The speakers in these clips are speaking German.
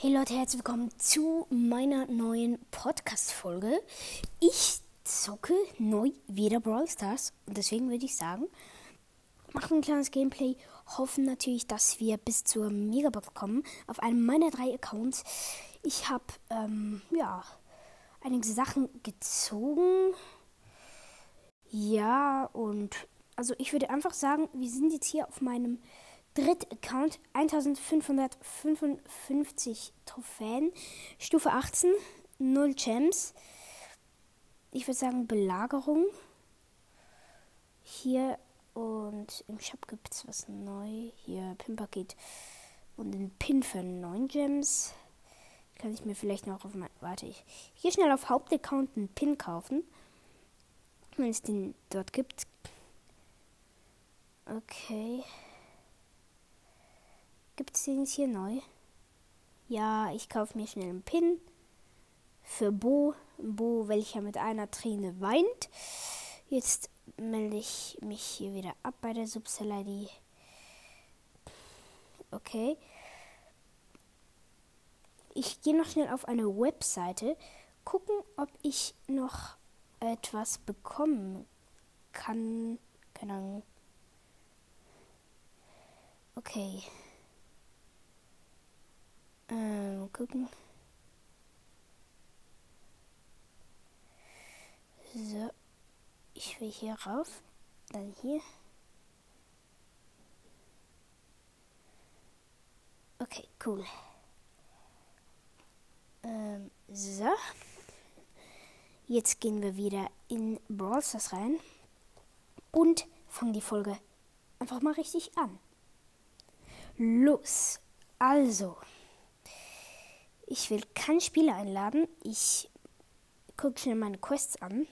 Hey Leute, herzlich willkommen zu meiner neuen Podcast-Folge. Ich zocke neu wieder Brawl Stars und deswegen würde ich sagen, machen ein kleines Gameplay, hoffen natürlich, dass wir bis zur Megabox kommen auf einem meiner drei Accounts. Ich habe, ähm, ja, einige Sachen gezogen. Ja, und also ich würde einfach sagen, wir sind jetzt hier auf meinem Dritt-Account 1555 Trophäen, Stufe 18, 0 Gems. Ich würde sagen Belagerung. Hier und im Shop gibt es was neu. Hier Pin-Paket und ein Pin für 9 Gems. Kann ich mir vielleicht noch auf mein. Warte, ich gehe schnell auf Hauptaccount einen Pin kaufen. Wenn es den dort gibt. Okay. Gibt es den hier neu? Ja, ich kaufe mir schnell einen Pin für Bo. Bo, welcher mit einer Träne weint. Jetzt melde ich mich hier wieder ab bei der Subsaladi. Okay. Ich gehe noch schnell auf eine Webseite, gucken, ob ich noch etwas bekommen kann. Keine Ahnung. Okay. Ähm, gucken. So. Ich will hier rauf. Dann hier. Okay, cool. Ähm, so. Jetzt gehen wir wieder in Brawl Stars rein und fangen die Folge einfach mal richtig an. Los. Also, ich will keinen Spieler einladen. Ich gucke schnell meine Quests an.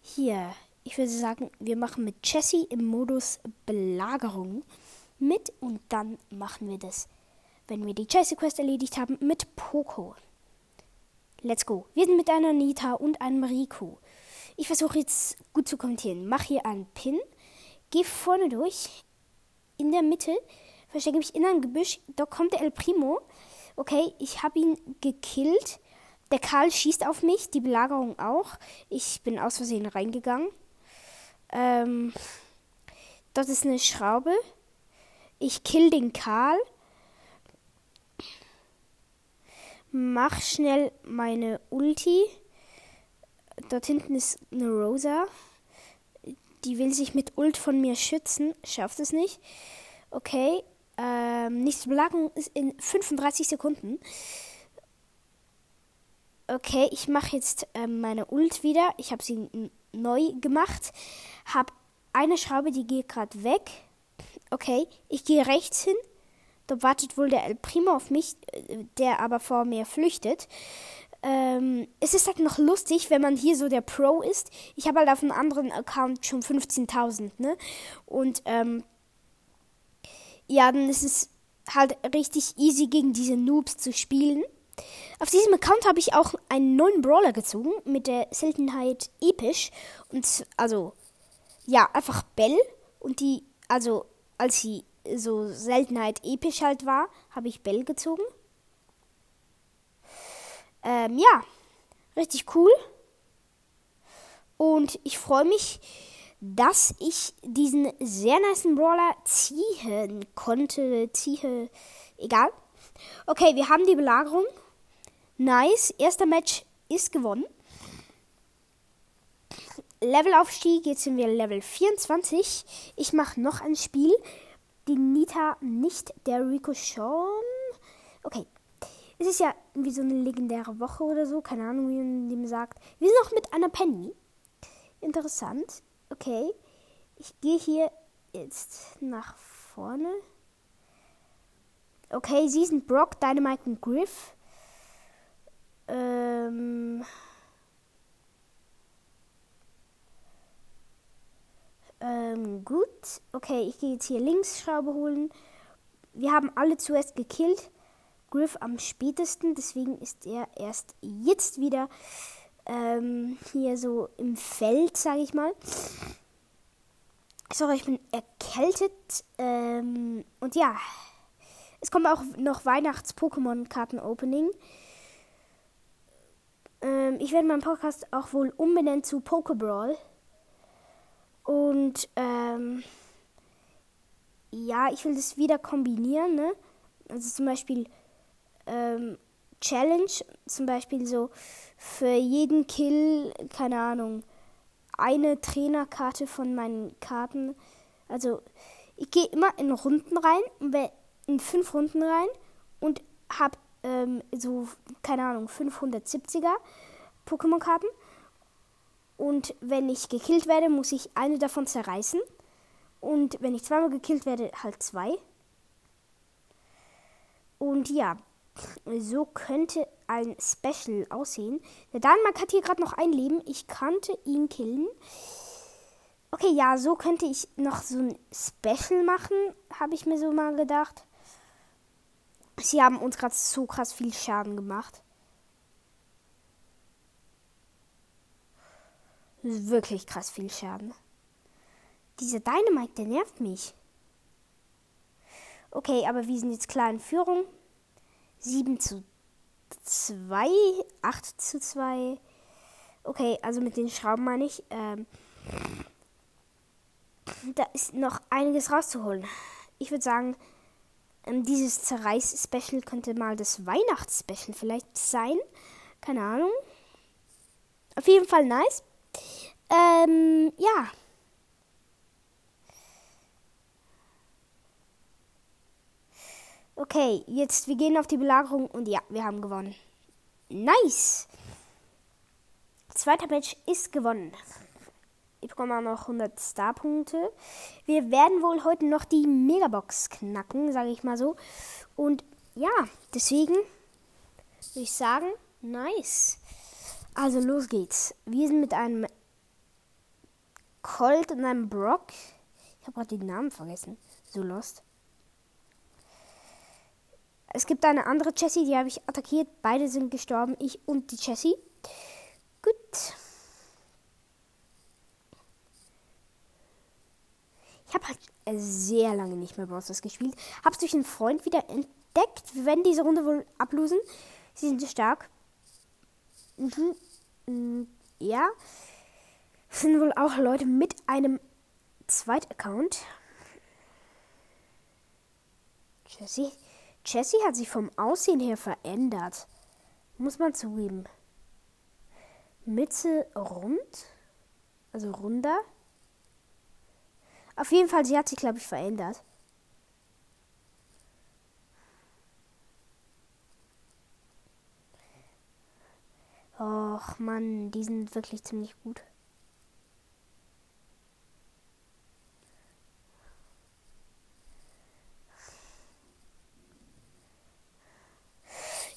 Hier, ich würde sagen, wir machen mit Jessie im Modus Belagerung mit und dann machen wir das, wenn wir die Jessie-Quest erledigt haben, mit Poco. Let's go. Wir sind mit einer Nita und einem Rico. Ich versuche jetzt gut zu kommentieren. Mach hier einen Pin, geh vorne durch, in der Mitte, verstecke mich in einem Gebüsch, da kommt der El Primo okay, ich habe ihn gekillt. Der Karl schießt auf mich, die Belagerung auch. Ich bin aus Versehen reingegangen. Ähm, dort ist eine Schraube. Ich kill den Karl. Mach schnell meine Ulti. Dort hinten ist eine Rosa. Die will sich mit Ult von mir schützen. Schafft es nicht. Okay, ähm, nächste Belagerung ist in 35 Sekunden. Okay, ich mache jetzt ähm, meine Ult wieder. Ich habe sie neu gemacht. Habe eine Schraube, die geht gerade weg. Okay, ich gehe rechts hin. Da wartet wohl der El Primo auf mich, äh, der aber vor mir flüchtet. Ähm, es ist halt noch lustig, wenn man hier so der Pro ist. Ich habe halt auf einem anderen Account schon 15.000, ne? Und ähm, ja, dann ist es halt richtig easy gegen diese Noobs zu spielen. Auf diesem Account habe ich auch einen neuen Brawler gezogen mit der Seltenheit episch und also ja, einfach Bell und die also als sie so Seltenheit episch halt war, habe ich Bell gezogen. Ähm, ja, richtig cool. Und ich freue mich, dass ich diesen sehr nice Brawler ziehen konnte. Ziehe, egal. Okay, wir haben die Belagerung. Nice. Erster Match ist gewonnen. Levelaufstieg, jetzt sind wir Level 24. Ich mache noch ein Spiel. Die Nita nicht, der Rico schon. Okay. Es ist ja wie so eine legendäre Woche oder so. Keine Ahnung, wie man dem sagt. Wir sind noch mit einer Penny. Interessant. Okay, ich gehe hier jetzt nach vorne. Okay, sie sind Brock, Dynamite und Griff. Ähm. Ähm, gut. Okay, ich gehe jetzt hier links Schraube holen. Wir haben alle zuerst gekillt. Griff am spätesten, deswegen ist er erst jetzt wieder ähm, hier so im Feld, sage ich mal. Sorry, ich bin erkältet. Ähm, und ja, Es kommt auch noch Weihnachts-Pokémon-Karten-Opening. Ähm, ich werde meinen Podcast auch wohl umbenennen zu Pokebrawl. Und ähm, ja, ich will das wieder kombinieren. Ne? Also zum Beispiel ähm, Challenge, zum Beispiel so für jeden Kill, keine Ahnung, eine Trainerkarte von meinen Karten. Also ich gehe immer in Runden rein, in fünf Runden rein und habe ähm, so, keine Ahnung, 570er Pokémon-Karten. Und wenn ich gekillt werde, muss ich eine davon zerreißen. Und wenn ich zweimal gekillt werde, halt zwei. Und ja, so könnte ein Special aussehen. Der Dänemark hat hier gerade noch ein Leben. Ich könnte ihn killen. Okay, ja, so könnte ich noch so ein Special machen, habe ich mir so mal gedacht. Sie haben uns gerade so krass viel Schaden gemacht. Wirklich krass viel Schaden. Dieser Dynamite, der nervt mich. Okay, aber wir sind jetzt klar in Führung. 7 zu 2, 8 zu 2. Okay, also mit den Schrauben meine ich. Ähm, da ist noch einiges rauszuholen. Ich würde sagen, ähm, dieses Zerreiß-Special könnte mal das Weihnachts-Special vielleicht sein. Keine Ahnung. Auf jeden Fall nice. Ähm, ja. Okay, jetzt wir gehen auf die Belagerung und ja, wir haben gewonnen. Nice. Zweiter Match ist gewonnen. Ich bekomme auch noch 100 Star-Punkte. Wir werden wohl heute noch die Megabox knacken, sage ich mal so. Und ja, deswegen würde ich sagen, nice. Also los geht's. Wir sind mit einem Colt und einem Brock. Ich habe gerade den Namen vergessen. So lost. Es gibt eine andere Jessie, die habe ich attackiert. Beide sind gestorben, ich und die Jessie. Gut. Ich habe halt sehr lange nicht mehr Bros. gespielt. Hab's durch einen Freund wieder entdeckt. Wir werden diese Runde wohl ablosen. Sie sind stark. Mhm. mhm. Ja. Es sind wohl auch Leute mit einem Zweit-Account. Jessie. Jessie hat sich vom Aussehen her verändert. Muss man zugeben. Mitte rund. Also runder. Auf jeden Fall, sie hat sich, glaube ich, verändert. Och, Mann, die sind wirklich ziemlich gut.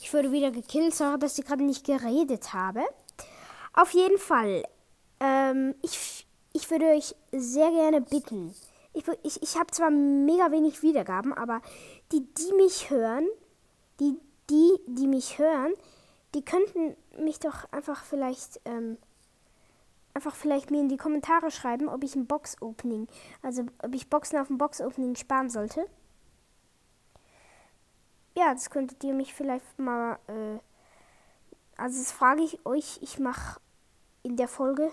Ich wurde wieder gekillt, sorry, dass ich gerade nicht geredet habe. Auf jeden Fall, ähm, ich ich würde euch sehr gerne bitten. Ich, ich, ich habe zwar mega wenig Wiedergaben, aber die, die mich hören, die, die, die mich hören, die könnten mich doch einfach vielleicht, ähm, einfach vielleicht mir in die Kommentare schreiben, ob ich ein Box-Opening, also ob ich Boxen auf ein Box-Opening sparen sollte. Das könntet ihr mich vielleicht mal, äh, also das frage ich euch, ich mache in der Folge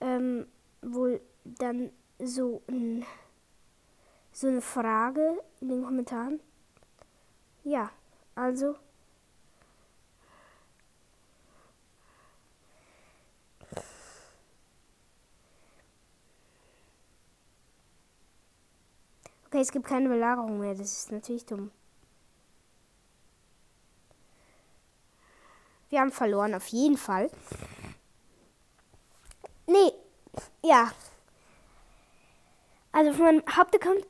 ähm, wohl dann so, ein, so eine Frage in den Kommentaren. Ja, also. Okay, es gibt keine Belagerung mehr. Das ist natürlich dumm. Wir haben verloren, auf jeden Fall. Nee, ja. Also von meinem Hauptaccount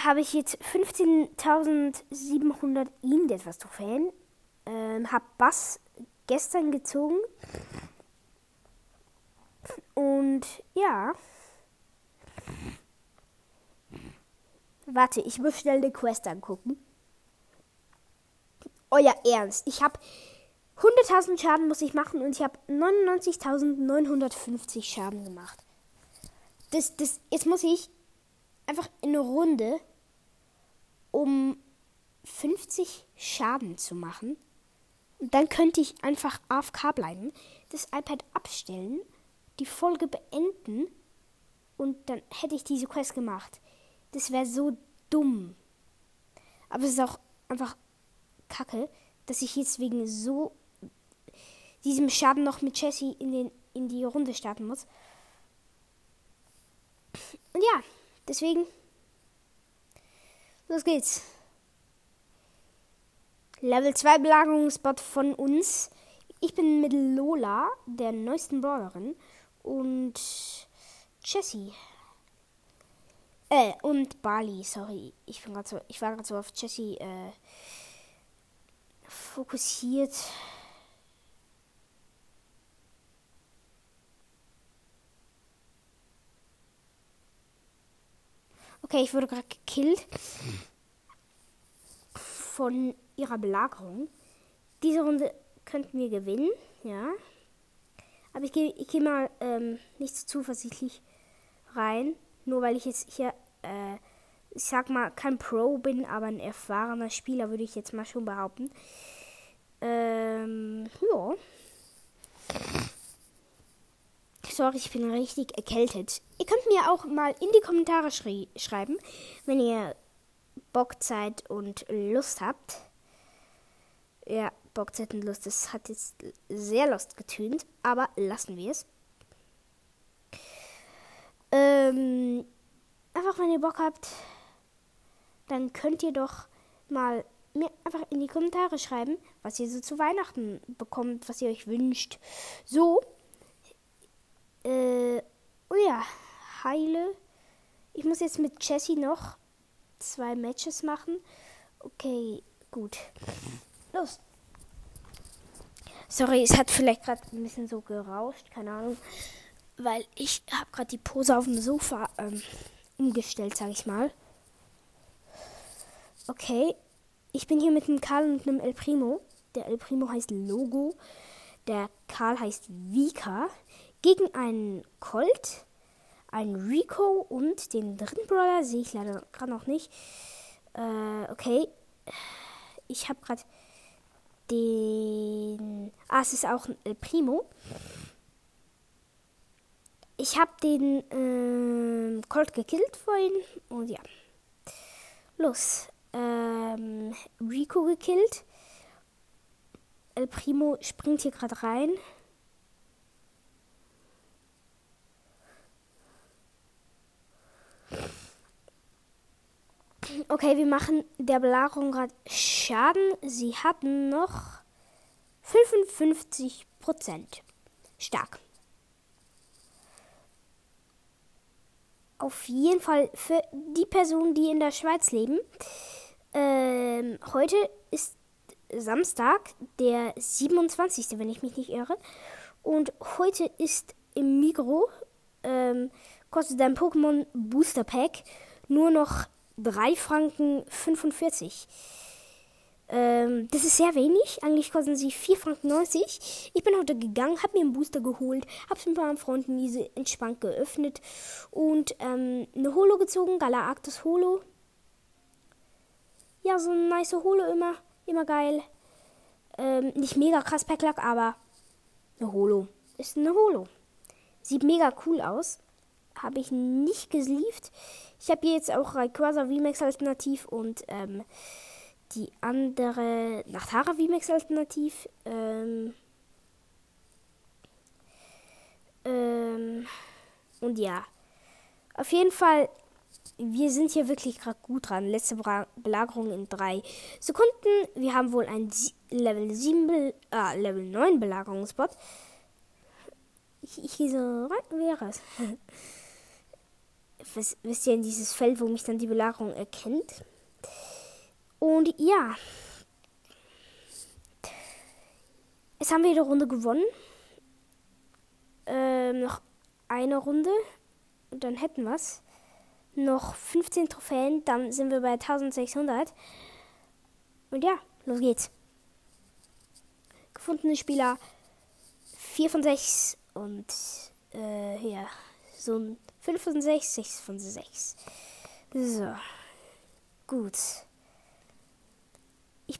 habe ich jetzt 15.700 ihn etwas Trophäen. Ähm, hab Bass gestern gezogen. Und ja. Warte, ich muss schnell eine Quest angucken. Euer Ernst. Ich habe 100.000 Schaden muss ich machen und ich habe 99.950 Schaden gemacht. Das, das, jetzt muss ich einfach in eine Runde um 50 Schaden zu machen. Und dann könnte ich einfach AFK bleiben, das iPad abstellen, die Folge beenden und dann hätte ich diese Quest gemacht. Das wäre so dumm. Aber es ist auch einfach kacke, dass ich jetzt wegen so diesem Schaden noch mit Jessie in, den, in die Runde starten muss. Und ja, deswegen. Los geht's. Level 2 Belagerungsbot von uns. Ich bin mit Lola, der neuesten Brawlerin. Und Jessie. Äh, und Bali, sorry. Ich bin gerade so, ich war gerade so auf Jessie äh, fokussiert. Okay, ich wurde gerade gekillt von ihrer Belagerung. Diese Runde könnten wir gewinnen, ja. Aber ich gehe geh mal ähm, nicht so zuversichtlich rein, nur weil ich jetzt hier, äh, ich sag mal, kein Pro bin, aber ein erfahrener Spieler, würde ich jetzt mal schon behaupten. Ähm, ja. Sorry, ich bin richtig erkältet. Ihr könnt mir auch mal in die Kommentare schrei schreiben, wenn ihr Bock, Zeit und Lust habt. Ja, Bock, Zeit und Lust. Das hat jetzt sehr lost getönt, aber lassen wir es. Ähm, einfach, wenn ihr Bock habt, dann könnt ihr doch mal mir einfach in die Kommentare schreiben, was ihr so zu Weihnachten bekommt, was ihr euch wünscht. So, äh, oh ja, heile. Ich muss jetzt mit Jessie noch zwei Matches machen. Okay, gut. Los. Sorry, es hat vielleicht gerade ein bisschen so gerauscht, keine Ahnung. Weil ich habe gerade die Pose auf dem Sofa ähm, umgestellt, sag ich mal. Okay, ich bin hier mit einem Karl und einem El Primo. Der El Primo heißt Logo. Der Karl heißt Vika gegen einen Colt, einen Rico und den dritten Brawler sehe ich leider gerade noch nicht. Äh, okay. Ich habe gerade den. Ah, es ist auch ein El Primo. Ich habe den ähm, Colt gekillt vorhin. Und ja. Los. Ähm, Rico gekillt. El Primo springt hier gerade rein. Okay, wir machen der Belagerung gerade Schaden. Sie hat noch 55 Prozent. Stark. Auf jeden Fall für die Personen, die in der Schweiz leben. Ähm, heute ist Samstag, der 27., wenn ich mich nicht irre. Und heute ist im Migro ähm, kostet dein Pokémon Booster Pack nur noch 3 Franken 45. Ähm, das ist sehr wenig. Eigentlich kosten sie 4 Franken 90. Ich bin heute gegangen, habe mir einen Booster geholt, habe es mit meinen Freunden diese entspannt geöffnet und ähm, eine Holo gezogen, Galactus Holo. Ja, so eine nice Holo immer, immer geil. Ähm, nicht mega krass Packlack, aber eine Holo. Ist eine Holo. Sieht mega cool aus habe ich nicht gesleeved. Ich habe hier jetzt auch Rayquaza VMAX Alternativ und ähm, die andere Nachtara VMAX Alternativ. Ähm, ähm, und ja, auf jeden Fall, wir sind hier wirklich gerade gut dran. Letzte Belagerung in drei Sekunden. Wir haben wohl ein Level 7, Be äh, Level 9 Belagerungsbot. Ich, ich so wäre es. wisst ihr, in dieses Feld, wo mich dann die Belagerung erkennt. Und ja. Jetzt haben wir die Runde gewonnen. Ähm, noch eine Runde. Und dann hätten wir es. Noch 15 Trophäen, dann sind wir bei 1600. Und ja, los geht's. Gefundene Spieler 4 von 6 und äh, ja, so ein 5 von 6, 6 von 6. So. Gut.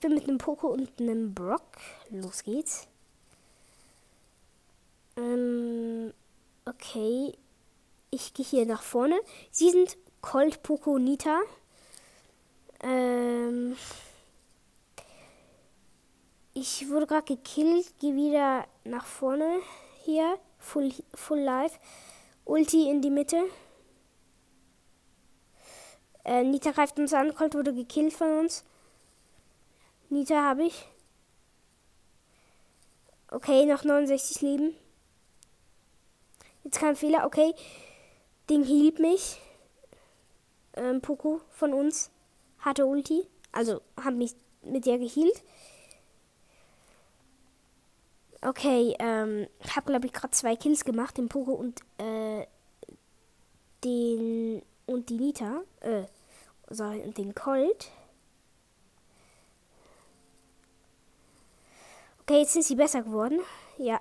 Bin mit einem Poco und einem Brock. Los geht's. Ähm, okay. Ich gehe hier nach vorne. Sie sind Colt, Poco, Nita. Ähm, ich wurde gerade gekillt. Gehe wieder nach vorne. Hier. Full, full life. Ulti in die Mitte. Äh, Nita greift uns an. Colt wurde gekillt von uns. Nita habe ich. Okay, noch 69 Leben. Jetzt kein Fehler. Okay. Ding hielt mich. Ähm, Poco von uns hatte Ulti. Also hat mich mit der gehielt. Okay, ähm, hab glaube ich gerade zwei Kills gemacht, den Poco und äh, den und die Nita, äh, sorry, und den Colt. Okay, jetzt sind sie besser geworden. Ja.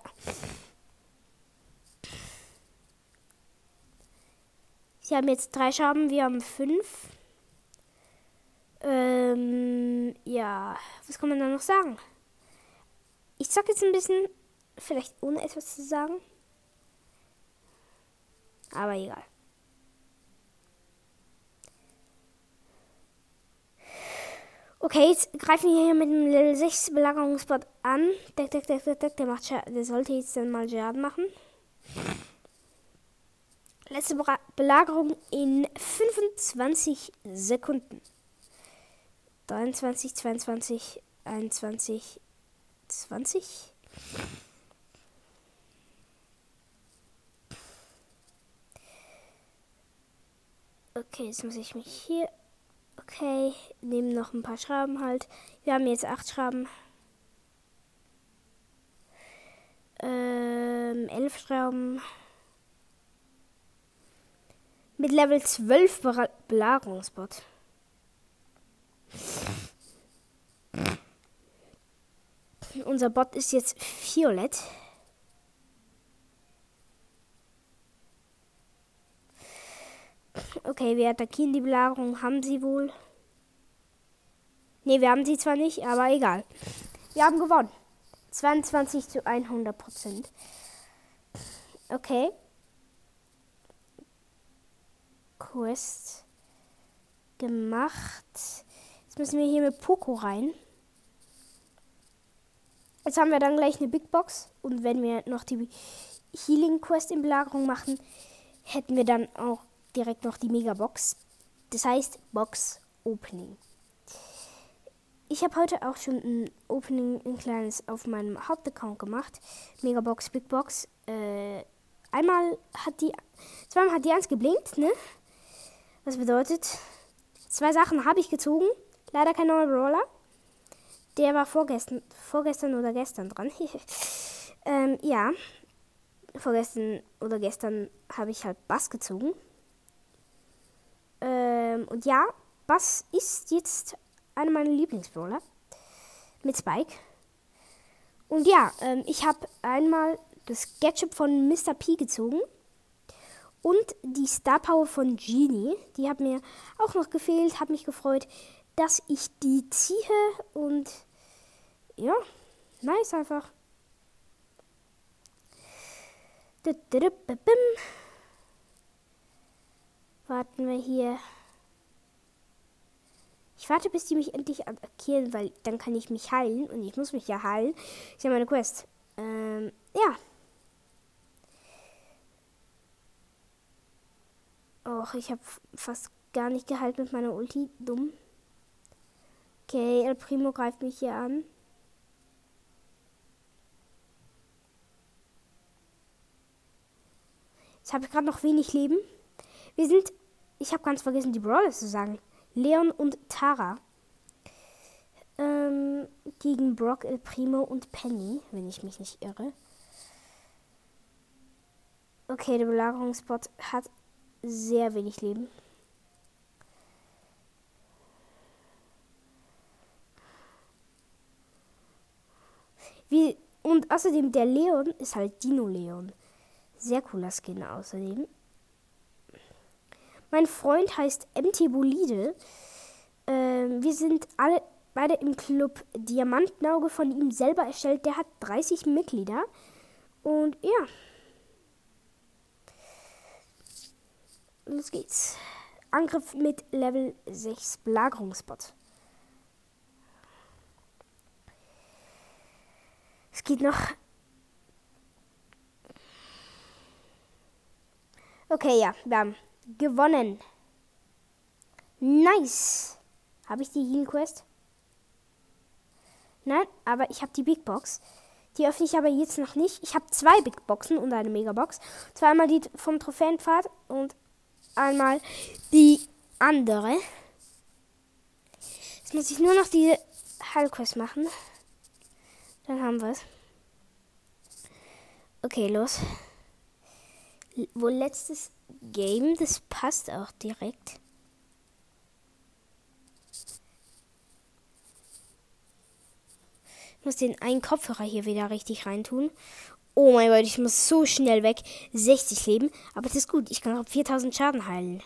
Sie haben jetzt drei Schaben, wir haben fünf. Ähm, ja, was kann man da noch sagen? Ich sag jetzt ein bisschen, vielleicht ohne etwas zu sagen. Aber egal. Okay, jetzt greifen wir hier mit dem Level 6 Belagerungsbot an. Deck, deck, deck, deck, deck. Der, macht der sollte jetzt dann mal Schaden machen. Letzte Belagerung in 25 Sekunden. 23, 22, 21, 20. Okay, jetzt muss ich mich hier Okay, nehmen noch ein paar Schrauben halt. Wir haben jetzt acht Schrauben. Ähm, elf Schrauben. Mit Level 12 Be Belagerungsbot. Unser Bot ist jetzt violett. Okay, wir attackieren die Belagerung. Haben sie wohl? Ne, wir haben sie zwar nicht, aber egal. Wir haben gewonnen. 22 zu 100 Prozent. Okay. Quest gemacht. Jetzt müssen wir hier mit Poco rein. Jetzt haben wir dann gleich eine Big Box. Und wenn wir noch die Healing Quest in Belagerung machen, hätten wir dann auch direkt noch die Megabox. Das heißt Box Opening. Ich habe heute auch schon ein Opening, ein kleines auf meinem Hauptaccount gemacht. Megabox, Big Box. Äh, einmal hat die, zweimal hat die eins geblinkt, ne? Was bedeutet, zwei Sachen habe ich gezogen. Leider kein neuer Brawler. Der war vorgestern, vorgestern oder gestern dran. ähm, ja. Vorgestern oder gestern habe ich halt Bass gezogen. Ähm, und ja, Bass ist jetzt einer meiner Lieblingsbrawler. Mit Spike. Und ja, ähm, ich habe einmal das Gadget von Mr. P gezogen. Und die Star Power von Genie. Die hat mir auch noch gefehlt. Hat mich gefreut, dass ich die ziehe. Und ja, nice einfach. Warten wir hier. Ich warte, bis die mich endlich attackieren, weil dann kann ich mich heilen. Und ich muss mich ja heilen. Ist ja meine Quest. Ähm, ja. Och, ich habe fast gar nicht gehalten mit meiner Ulti. Dumm. Okay, El Primo greift mich hier an. Jetzt habe ich gerade noch wenig Leben. Wir sind ich habe ganz vergessen, die Brawler zu sagen. Leon und Tara. Ähm, gegen Brock, El Primo und Penny, wenn ich mich nicht irre. Okay, der Belagerungsbot hat sehr wenig Leben. Wie, und außerdem, der Leon ist halt Dino Leon. Sehr cooler Skin außerdem. Mein Freund heißt MT Bolide. Ähm, wir sind alle beide im Club Diamantenauge von ihm selber erstellt. Der hat 30 Mitglieder. Und ja. Los geht's. Angriff mit Level 6 Belagerungsbot. Es geht noch. Okay, ja, wir haben gewonnen. Nice. Habe ich die Heal Quest? Nein, aber ich habe die Big Box. Die öffne ich aber jetzt noch nicht. Ich habe zwei Big Boxen und eine Megabox. Zweimal die vom Trophäenpfad und einmal die andere. Jetzt muss ich nur noch diese Heilquest machen. Dann haben wir es. Okay, los. Wo letztes Game, das passt auch direkt. Ich muss den einen Kopfhörer hier wieder richtig reintun. Oh mein Gott, ich muss so schnell weg. 60 Leben. Aber das ist gut. Ich kann auch 4000 Schaden heilen.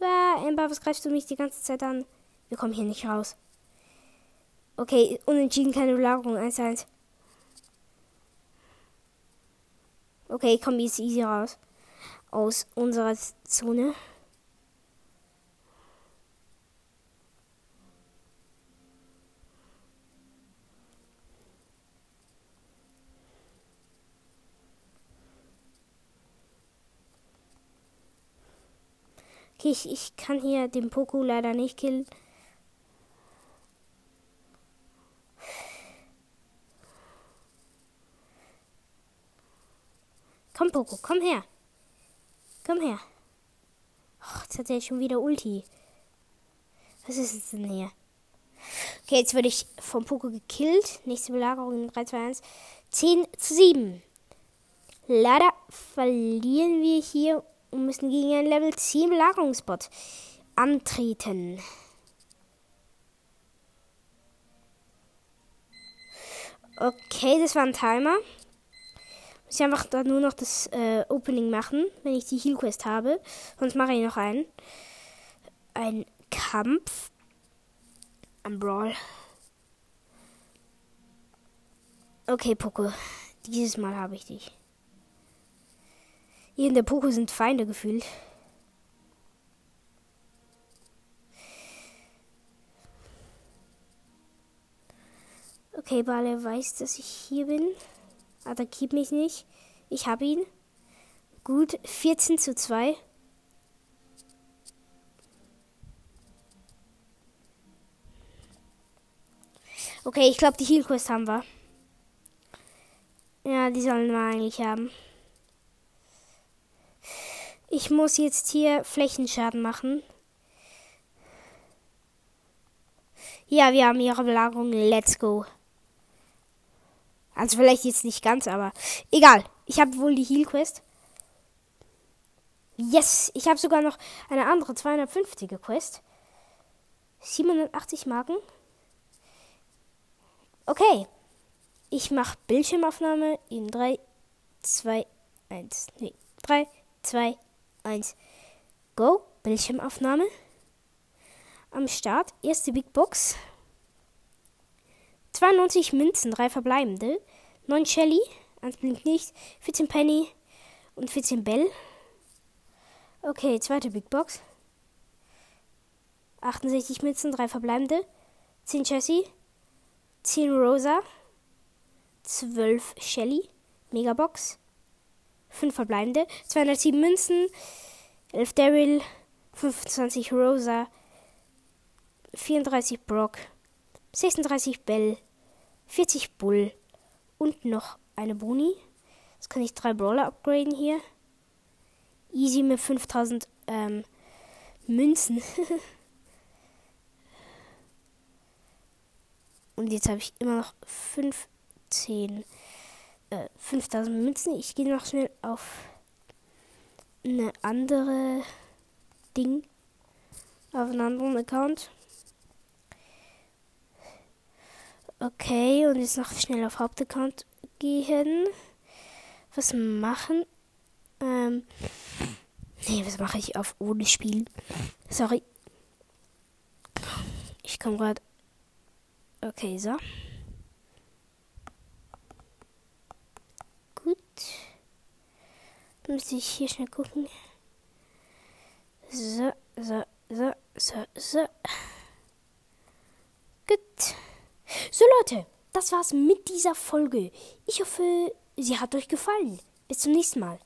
Ah, Amber, was greifst du mich die ganze Zeit an? Wir kommen hier nicht raus. Okay, unentschieden keine Belagerung. 1-1. Okay, ich komme jetzt easy raus. Aus unserer Zone. Okay, ich, ich kann hier den Poco leider nicht killen. Komm, Poco, komm her. Komm her. Oh, jetzt hat er schon wieder Ulti. Was ist denn hier? Okay, jetzt werde ich vom Poco gekillt. Nächste Belagerung in 3, 2, 1. 10 zu 7. Leider verlieren wir hier und müssen gegen einen Level 10 Belagerungsbot antreten. Okay, das war ein Timer. Muss ich einfach dann nur noch das äh, Opening machen, wenn ich die Heal Quest habe. Sonst mache ich noch einen. Ein Kampf. Ein Brawl. Okay, Poco. Dieses Mal habe ich dich. Hier in der Poco sind Feinde gefühlt. Okay, Bale weiß, dass ich hier bin. Attackiert mich nicht. Ich habe ihn. Gut, 14 zu 2. Okay, ich glaube, die Heal Quest haben wir. Ja, die sollen wir eigentlich haben. Ich muss jetzt hier Flächenschaden machen. Ja, wir haben ihre Belagerung. Let's go. Also vielleicht jetzt nicht ganz, aber egal. Ich habe wohl die Heal Quest. Yes, ich habe sogar noch eine andere 250er Quest. 780 Marken. Okay. Ich mache Bildschirmaufnahme in 3, 2, 1. Nee, 3, 2, 1. 1. Go, Bildschirmaufnahme. Am Start, erste Big Box. 92 Münzen, 3 verbleibende. 9 Shelly, 1 blinkt nicht. 14 Penny und 14 Bell. Okay, zweite Big Box. 68 Münzen, 3 verbleibende. 10 Jessie. 10 Rosa. 12 Shelly. Megabox. 5 verbleibende, 207 Münzen, 11 Daryl, 25 Rosa, 34 Brock, 36 Bell, 40 Bull und noch eine Boni. Jetzt kann ich drei Brawler upgraden hier. Easy mit 5000 ähm, Münzen. und jetzt habe ich immer noch 15 äh, 5000 Münzen. Ich gehe noch schnell auf eine andere Ding. Auf einen anderen Account. Okay, und jetzt noch schnell auf Hauptaccount gehen. Was machen? Ähm. Nee, was mache ich auf ohne Spielen? Sorry. Ich komme gerade Okay, so. Gut. Dann muss ich hier schnell gucken. So, so, so, so, so. Gut. So Leute, das war's mit dieser Folge. Ich hoffe, sie hat euch gefallen. Bis zum nächsten Mal.